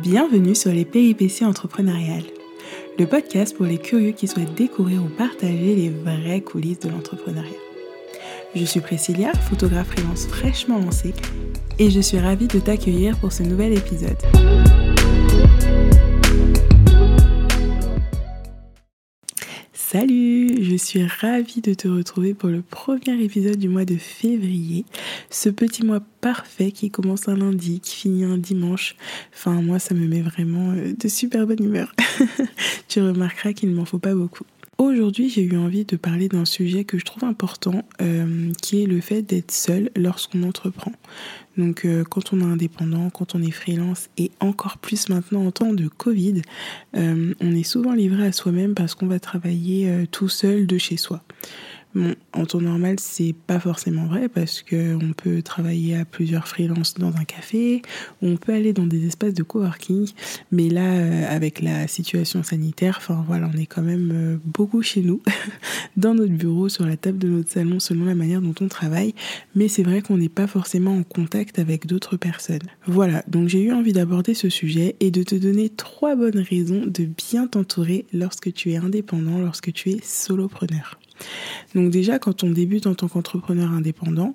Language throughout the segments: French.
Bienvenue sur les péripéties entrepreneuriales, le podcast pour les curieux qui souhaitent découvrir ou partager les vraies coulisses de l'entrepreneuriat. Je suis Priscilla, photographe freelance fraîchement lancée, et je suis ravie de t'accueillir pour ce nouvel épisode. Salut, je suis ravie de te retrouver pour le premier épisode du mois de février, ce petit mois parfait qui commence un lundi, qui finit un dimanche. Enfin, moi, ça me met vraiment euh, de super bonne humeur. tu remarqueras qu'il ne m'en faut pas beaucoup. Aujourd'hui, j'ai eu envie de parler d'un sujet que je trouve important, euh, qui est le fait d'être seul lorsqu'on entreprend. Donc euh, quand on est indépendant, quand on est freelance et encore plus maintenant en temps de Covid, euh, on est souvent livré à soi-même parce qu'on va travailler tout seul de chez soi. Bon, en temps normal, c'est pas forcément vrai parce que on peut travailler à plusieurs freelances dans un café, on peut aller dans des espaces de coworking, mais là, euh, avec la situation sanitaire, enfin voilà, on est quand même euh, beaucoup chez nous, dans notre bureau, sur la table de notre salon, selon la manière dont on travaille, mais c'est vrai qu'on n'est pas forcément en contact avec d'autres personnes. Voilà, donc j'ai eu envie d'aborder ce sujet et de te donner trois bonnes raisons de bien t'entourer lorsque tu es indépendant, lorsque tu es solopreneur. Donc déjà, quand on débute en tant qu'entrepreneur indépendant,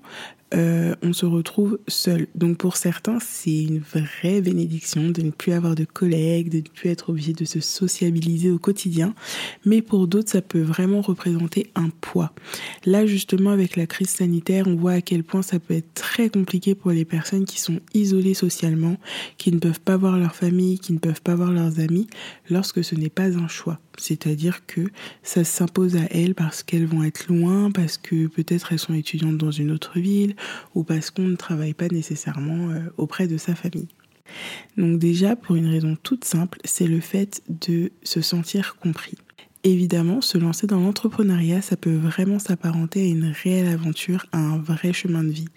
euh, on se retrouve seul. Donc pour certains, c'est une vraie bénédiction de ne plus avoir de collègues, de ne plus être obligé de se sociabiliser au quotidien. Mais pour d'autres, ça peut vraiment représenter un poids. Là, justement, avec la crise sanitaire, on voit à quel point ça peut être très compliqué pour les personnes qui sont isolées socialement, qui ne peuvent pas voir leur famille, qui ne peuvent pas voir leurs amis, lorsque ce n'est pas un choix. C'est-à-dire que ça s'impose à elles parce qu'elles vont être loin, parce que peut-être elles sont étudiantes dans une autre ville, ou parce qu'on ne travaille pas nécessairement euh, auprès de sa famille. Donc déjà, pour une raison toute simple, c'est le fait de se sentir compris. Évidemment, se lancer dans l'entrepreneuriat, ça peut vraiment s'apparenter à une réelle aventure, à un vrai chemin de vie.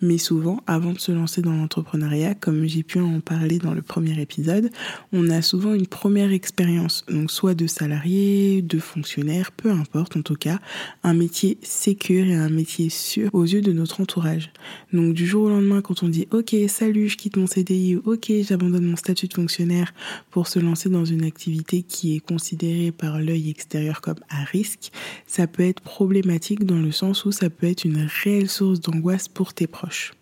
Mais souvent, avant de se lancer dans l'entrepreneuriat, comme j'ai pu en parler dans le premier épisode, on a souvent une première expérience, donc soit de salarié, de fonctionnaire, peu importe en tout cas, un métier sécure et un métier sûr aux yeux de notre entourage. Donc du jour au lendemain, quand on dit OK, salut, je quitte mon CDI, OK, j'abandonne mon statut de fonctionnaire pour se lancer dans une activité qui est considérée par l'œil extérieur comme à risque, ça peut être problématique dans le sens où ça peut être une réelle source d'angoisse pour tes proches.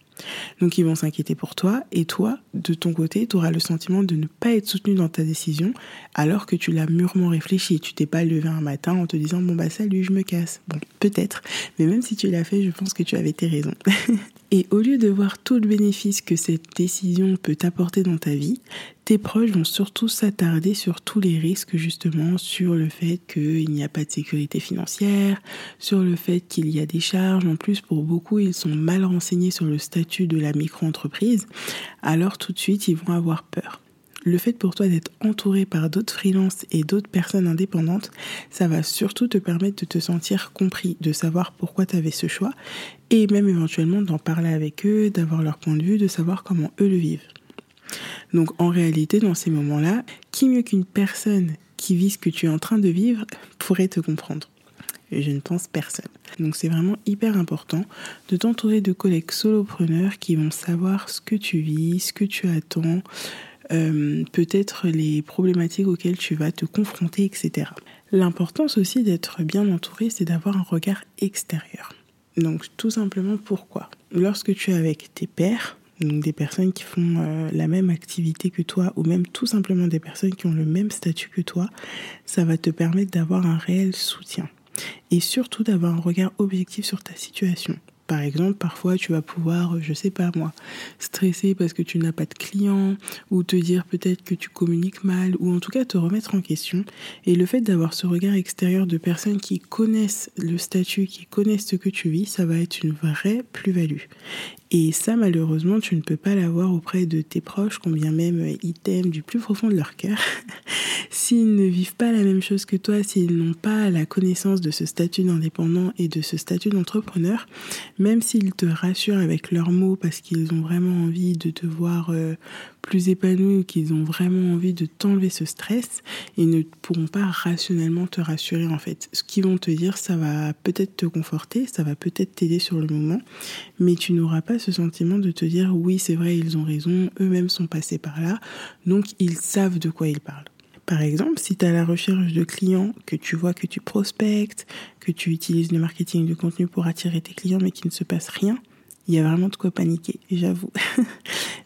Donc ils vont s'inquiéter pour toi et toi, de ton côté, tu auras le sentiment de ne pas être soutenu dans ta décision alors que tu l'as mûrement réfléchi. Tu t'es pas levé un matin en te disant bon bah salut, je me casse. Bon, peut-être, mais même si tu l'as fait, je pense que tu avais tes raisons. Et au lieu de voir tout le bénéfice que cette décision peut t'apporter dans ta vie, tes proches vont surtout s'attarder sur tous les risques justement, sur le fait qu'il n'y a pas de sécurité financière, sur le fait qu'il y a des charges. En plus, pour beaucoup, ils sont mal renseignés sur le statut de la micro-entreprise. Alors tout de suite, ils vont avoir peur le fait pour toi d'être entouré par d'autres freelances et d'autres personnes indépendantes, ça va surtout te permettre de te sentir compris, de savoir pourquoi tu avais ce choix et même éventuellement d'en parler avec eux, d'avoir leur point de vue, de savoir comment eux le vivent. Donc en réalité, dans ces moments-là, qui mieux qu'une personne qui vit ce que tu es en train de vivre pourrait te comprendre? Je ne pense personne. Donc c'est vraiment hyper important de t'entourer de collègues solopreneurs qui vont savoir ce que tu vis, ce que tu attends, euh, peut-être les problématiques auxquelles tu vas te confronter, etc. L'importance aussi d'être bien entouré, c'est d'avoir un regard extérieur. Donc tout simplement pourquoi? Lorsque tu es avec tes pairs, donc des personnes qui font euh, la même activité que toi, ou même tout simplement des personnes qui ont le même statut que toi, ça va te permettre d'avoir un réel soutien. Et surtout d'avoir un regard objectif sur ta situation. Par exemple, parfois tu vas pouvoir, je sais pas moi, stresser parce que tu n'as pas de clients ou te dire peut-être que tu communiques mal ou en tout cas te remettre en question. Et le fait d'avoir ce regard extérieur de personnes qui connaissent le statut, qui connaissent ce que tu vis, ça va être une vraie plus-value. Et ça, malheureusement, tu ne peux pas l'avoir auprès de tes proches, combien même ils t'aiment du plus profond de leur cœur. s'ils ne vivent pas la même chose que toi, s'ils n'ont pas la connaissance de ce statut d'indépendant et de ce statut d'entrepreneur, même s'ils te rassurent avec leurs mots parce qu'ils ont vraiment envie de te voir euh, plus épanoui ou qu'ils ont vraiment envie de t'enlever ce stress, ils ne pourront pas rationnellement te rassurer en fait. Ce qu'ils vont te dire, ça va peut-être te conforter, ça va peut-être t'aider sur le moment, mais tu n'auras pas ce sentiment de te dire oui c'est vrai, ils ont raison, eux-mêmes sont passés par là, donc ils savent de quoi ils parlent. Par exemple, si tu as la recherche de clients, que tu vois que tu prospectes, que tu utilises le marketing de contenu pour attirer tes clients mais qu'il ne se passe rien, il y a vraiment de quoi paniquer, j'avoue.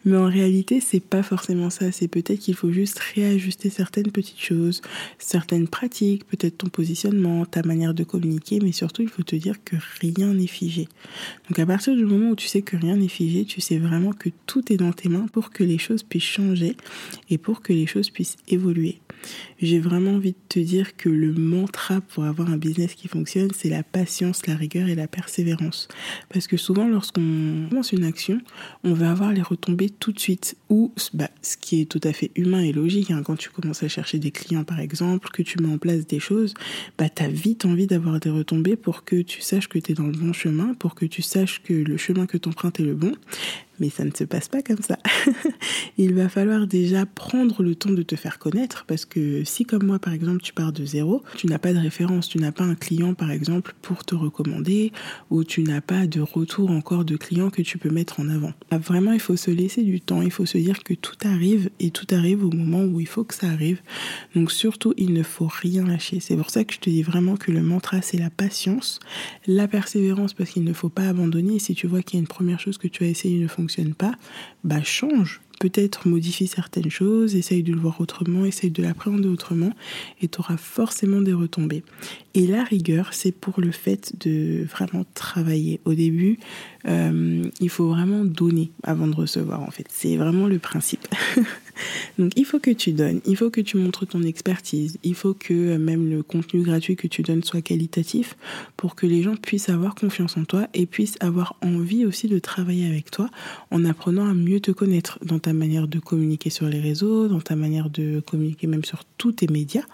Mais en réalité, c'est pas forcément ça. C'est peut-être qu'il faut juste réajuster certaines petites choses, certaines pratiques, peut-être ton positionnement, ta manière de communiquer, mais surtout, il faut te dire que rien n'est figé. Donc, à partir du moment où tu sais que rien n'est figé, tu sais vraiment que tout est dans tes mains pour que les choses puissent changer et pour que les choses puissent évoluer. J'ai vraiment envie de te dire que le mantra pour avoir un business qui fonctionne, c'est la patience, la rigueur et la persévérance. Parce que souvent, lorsqu'on lance une action, on va avoir les retombées tout de suite. Ou, bah, ce qui est tout à fait humain et logique, hein, quand tu commences à chercher des clients par exemple, que tu mets en place des choses, bah, tu as vite envie d'avoir des retombées pour que tu saches que tu es dans le bon chemin, pour que tu saches que le chemin que tu empruntes est le bon. Mais ça ne se passe pas comme ça. Il va falloir déjà prendre le temps de te faire connaître parce que si comme moi par exemple tu pars de zéro, tu n'as pas de référence, tu n'as pas un client par exemple pour te recommander ou tu n'as pas de retour encore de clients que tu peux mettre en avant. Ah, vraiment il faut se laisser du temps, il faut se dire que tout arrive et tout arrive au moment où il faut que ça arrive. Donc surtout il ne faut rien lâcher. C'est pour ça que je te dis vraiment que le mantra c'est la patience, la persévérance parce qu'il ne faut pas abandonner. Et si tu vois qu'il y a une première chose que tu as essayé de fonctionne pas, bah change. Peut-être modifie certaines choses, essaye de le voir autrement, essaye de l'appréhender autrement, et tu auras forcément des retombées. Et la rigueur, c'est pour le fait de vraiment travailler. Au début, euh, il faut vraiment donner avant de recevoir, en fait. C'est vraiment le principe. Donc il faut que tu donnes, il faut que tu montres ton expertise, il faut que euh, même le contenu gratuit que tu donnes soit qualitatif pour que les gens puissent avoir confiance en toi et puissent avoir envie aussi de travailler avec toi en apprenant à mieux te connaître dans ta manière de communiquer sur les réseaux, dans ta manière de communiquer même sur tous tes médias.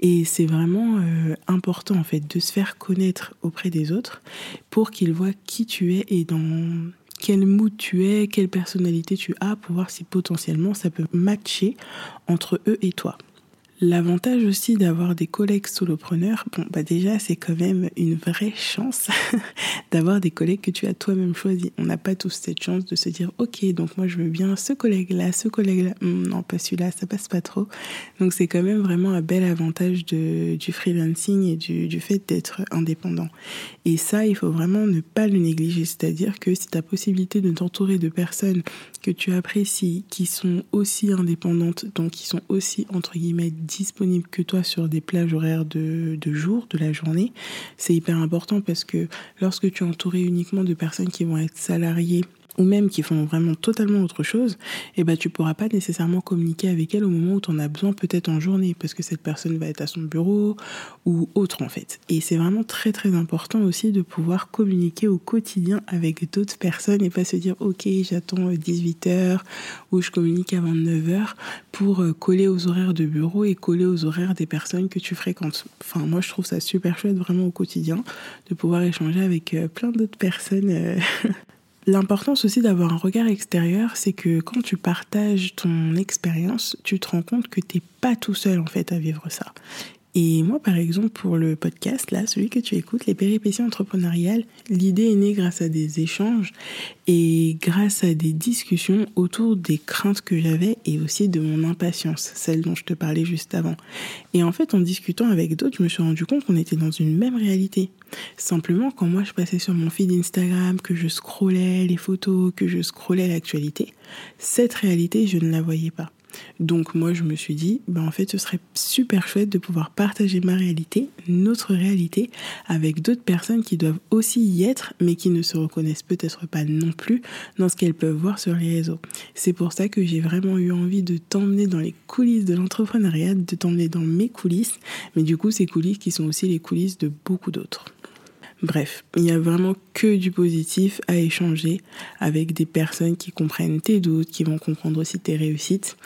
Et c'est vraiment euh, important en fait de se faire connaître auprès des autres pour qu'ils voient qui tu es et dans quel mood tu es, quelle personnalité tu as pour voir si potentiellement ça peut matcher entre eux et toi. L'avantage aussi d'avoir des collègues solopreneurs, bon bah déjà c'est quand même une vraie chance d'avoir des collègues que tu as toi-même choisi. On n'a pas tous cette chance de se dire ok donc moi je veux bien ce collègue-là, ce collègue-là, hmm, non pas celui-là, ça passe pas trop. Donc c'est quand même vraiment un bel avantage de, du freelancing et du, du fait d'être indépendant. Et ça il faut vraiment ne pas le négliger, c'est-à-dire que si tu as possibilité de t'entourer de personnes que tu apprécies, qui sont aussi indépendantes, donc qui sont aussi entre guillemets disponible que toi sur des plages horaires de, de jour, de la journée, c'est hyper important parce que lorsque tu es entouré uniquement de personnes qui vont être salariées ou même qui font vraiment totalement autre chose, eh ben tu pourras pas nécessairement communiquer avec elle au moment où tu en as besoin peut-être en journée parce que cette personne va être à son bureau ou autre en fait. Et c'est vraiment très très important aussi de pouvoir communiquer au quotidien avec d'autres personnes et pas se dire OK, j'attends 18h euh, ou je communique avant 9h pour euh, coller aux horaires de bureau et coller aux horaires des personnes que tu fréquentes. Enfin, moi je trouve ça super chouette vraiment au quotidien de pouvoir échanger avec euh, plein d'autres personnes L'importance aussi d'avoir un regard extérieur, c'est que quand tu partages ton expérience, tu te rends compte que tu n'es pas tout seul en fait à vivre ça. Et moi, par exemple, pour le podcast, là, celui que tu écoutes, les péripéties entrepreneuriales, l'idée est née grâce à des échanges et grâce à des discussions autour des craintes que j'avais et aussi de mon impatience, celle dont je te parlais juste avant. Et en fait, en discutant avec d'autres, je me suis rendu compte qu'on était dans une même réalité. Simplement, quand moi je passais sur mon feed Instagram, que je scrollais les photos, que je scrollais l'actualité, cette réalité, je ne la voyais pas. Donc moi je me suis dit, ben en fait ce serait super chouette de pouvoir partager ma réalité, notre réalité, avec d'autres personnes qui doivent aussi y être, mais qui ne se reconnaissent peut-être pas non plus dans ce qu'elles peuvent voir sur les réseaux. C'est pour ça que j'ai vraiment eu envie de t'emmener dans les coulisses de l'entrepreneuriat, de t'emmener dans mes coulisses, mais du coup ces coulisses qui sont aussi les coulisses de beaucoup d'autres. Bref, il n'y a vraiment que du positif à échanger avec des personnes qui comprennent tes doutes, qui vont comprendre aussi tes réussites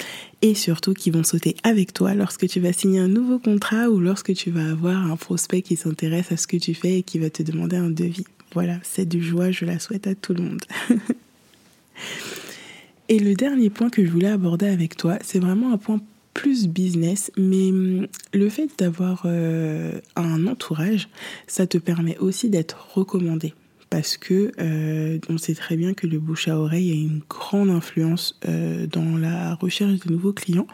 et surtout qui vont sauter avec toi lorsque tu vas signer un nouveau contrat ou lorsque tu vas avoir un prospect qui s'intéresse à ce que tu fais et qui va te demander un devis. Voilà, c'est du joie, je la souhaite à tout le monde. et le dernier point que je voulais aborder avec toi, c'est vraiment un point plus business, mais hum, le fait d'avoir euh, un entourage, ça te permet aussi d'être recommandé parce que euh, on sait très bien que le bouche à oreille a une grande influence euh, dans la recherche de nouveaux clients,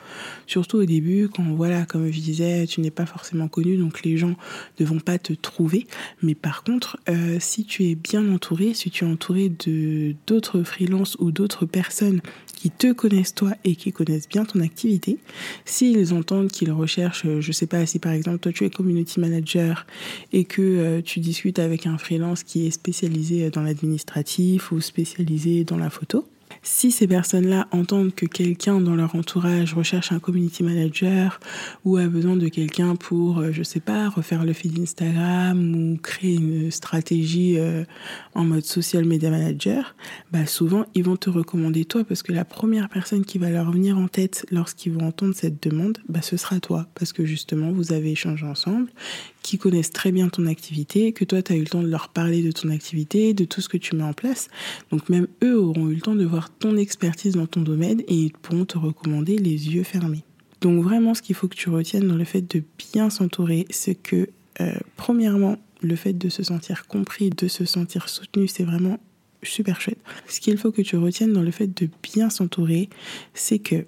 surtout au début quand voilà, comme je disais, tu n'es pas forcément connu, donc les gens ne vont pas te trouver. Mais par contre, euh, si tu es bien entouré, si tu es entouré de d'autres freelances ou d'autres personnes qui te connaissent toi et qui connaissent bien ton activité, s'ils entendent qu'ils recherchent, je sais pas, si par exemple toi tu es community manager et que tu discutes avec un freelance qui est spécialisé dans l'administratif ou spécialisé dans la photo. Si ces personnes-là entendent que quelqu'un dans leur entourage recherche un community manager ou a besoin de quelqu'un pour, euh, je sais pas, refaire le feed Instagram ou créer une stratégie euh, en mode social media manager, bah souvent ils vont te recommander toi parce que la première personne qui va leur venir en tête lorsqu'ils vont entendre cette demande, bah ce sera toi parce que justement vous avez échangé ensemble, qui connaissent très bien ton activité, que toi tu as eu le temps de leur parler de ton activité, de tout ce que tu mets en place. Donc même eux auront eu le temps de voir ton expertise dans ton domaine et ils pourront te recommander les yeux fermés. Donc vraiment ce qu'il faut que tu retiennes dans le fait de bien s'entourer, c'est que euh, premièrement, le fait de se sentir compris, de se sentir soutenu, c'est vraiment super chouette. Ce qu'il faut que tu retiennes dans le fait de bien s'entourer, c'est que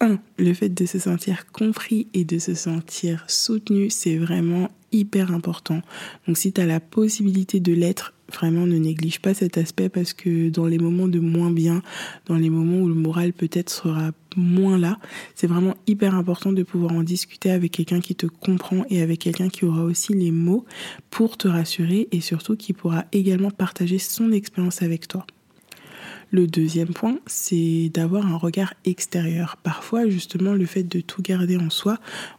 un, le fait de se sentir compris et de se sentir soutenu, c'est vraiment hyper important. Donc si tu as la possibilité de l'être, vraiment ne néglige pas cet aspect parce que dans les moments de moins bien, dans les moments où le moral peut-être sera moins là, c'est vraiment hyper important de pouvoir en discuter avec quelqu'un qui te comprend et avec quelqu'un qui aura aussi les mots pour te rassurer et surtout qui pourra également partager son expérience avec toi. Le deuxième point, c'est d'avoir un regard extérieur. Parfois, justement, le fait de tout garder en soi,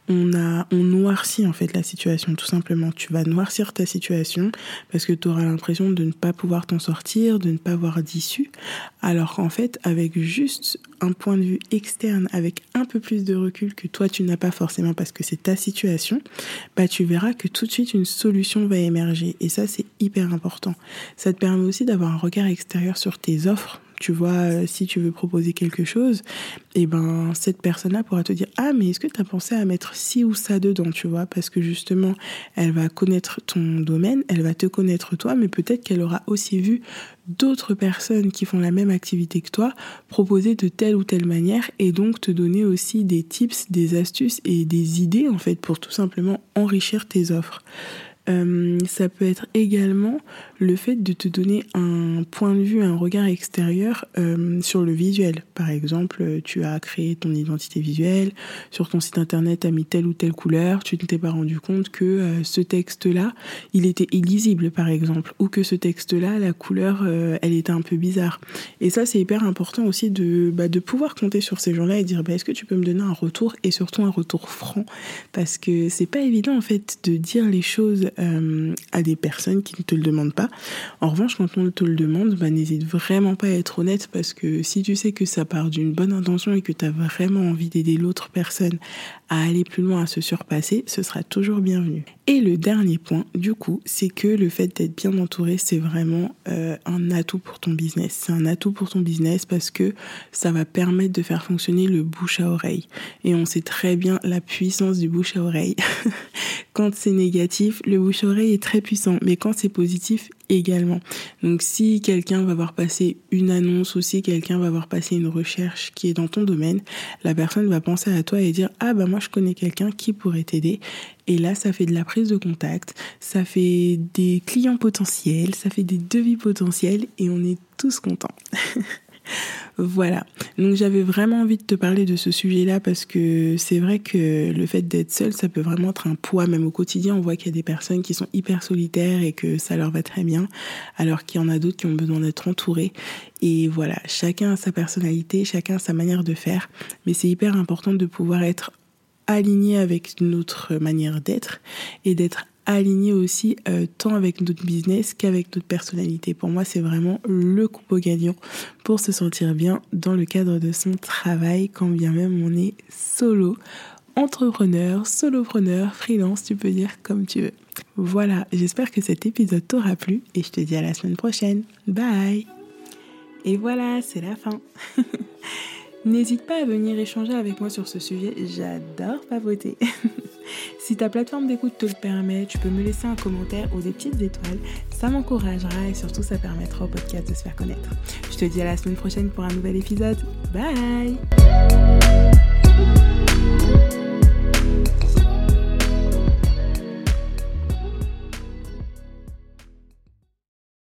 on a, on noircit en fait la situation, tout simplement. Tu vas noircir ta situation parce que tu auras l'impression de ne pas pouvoir t'en sortir, de ne pas avoir d'issue. Alors qu'en fait, avec juste un point de vue externe, avec un peu plus de recul que toi tu n'as pas forcément parce que c'est ta situation, bah tu verras que tout de suite une solution va émerger. Et ça, c'est hyper important. Ça te permet aussi d'avoir un regard extérieur sur tes offres tu vois, euh, si tu veux proposer quelque chose, et eh ben cette personne-là pourra te dire ah mais est-ce que tu as pensé à mettre ci ou ça dedans, tu vois, parce que justement elle va connaître ton domaine, elle va te connaître toi, mais peut-être qu'elle aura aussi vu d'autres personnes qui font la même activité que toi proposer de telle ou telle manière et donc te donner aussi des tips, des astuces et des idées en fait pour tout simplement enrichir tes offres. Euh, ça peut être également le fait de te donner un point de vue, un regard extérieur euh, sur le visuel. Par exemple, tu as créé ton identité visuelle, sur ton site internet, tu as mis telle ou telle couleur, tu ne t'es pas rendu compte que euh, ce texte-là, il était illisible, par exemple, ou que ce texte-là, la couleur, elle était un peu bizarre. Et ça, c'est hyper important aussi de, bah, pouvoir compter sur ces gens-là et dire, bah, est-ce que tu peux me donner un retour et surtout un retour franc? Parce que c'est pas évident, en fait, de dire les choses euh, à des personnes qui ne te le demandent pas. En revanche, quand on te le demande, bah, n'hésite vraiment pas à être honnête parce que si tu sais que ça part d'une bonne intention et que tu as vraiment envie d'aider l'autre personne à aller plus loin, à se surpasser, ce sera toujours bienvenu. Et le dernier point, du coup, c'est que le fait d'être bien entouré, c'est vraiment euh, un atout pour ton business. C'est un atout pour ton business parce que ça va permettre de faire fonctionner le bouche à oreille. Et on sait très bien la puissance du bouche à oreille. quand c'est négatif, le bouche à oreille est très puissant, mais quand c'est positif, également. Donc si quelqu'un va voir passer une annonce ou si quelqu'un va voir passer une recherche qui est dans ton domaine, la personne va penser à toi et dire ah bah moi je connais quelqu'un qui pourrait t'aider. Et là ça fait de la prise de contact, ça fait des clients potentiels, ça fait des devis potentiels et on est tous contents. Voilà. Donc j'avais vraiment envie de te parler de ce sujet-là parce que c'est vrai que le fait d'être seul, ça peut vraiment être un poids même au quotidien. On voit qu'il y a des personnes qui sont hyper solitaires et que ça leur va très bien, alors qu'il y en a d'autres qui ont besoin d'être entourés. Et voilà, chacun a sa personnalité, chacun a sa manière de faire, mais c'est hyper important de pouvoir être aligné avec notre manière d'être et d'être aligné aussi euh, tant avec notre business qu'avec notre personnalité. Pour moi, c'est vraiment le coupeau gagnant pour se sentir bien dans le cadre de son travail, quand bien même on est solo, entrepreneur, solopreneur, freelance, tu peux dire comme tu veux. Voilà, j'espère que cet épisode t'aura plu et je te dis à la semaine prochaine. Bye Et voilà, c'est la fin. N'hésite pas à venir échanger avec moi sur ce sujet, j'adore pavoter. si ta plateforme d'écoute te le permet, tu peux me laisser un commentaire ou des petites étoiles, ça m'encouragera et surtout ça permettra au podcast de se faire connaître. Je te dis à la semaine prochaine pour un nouvel épisode. Bye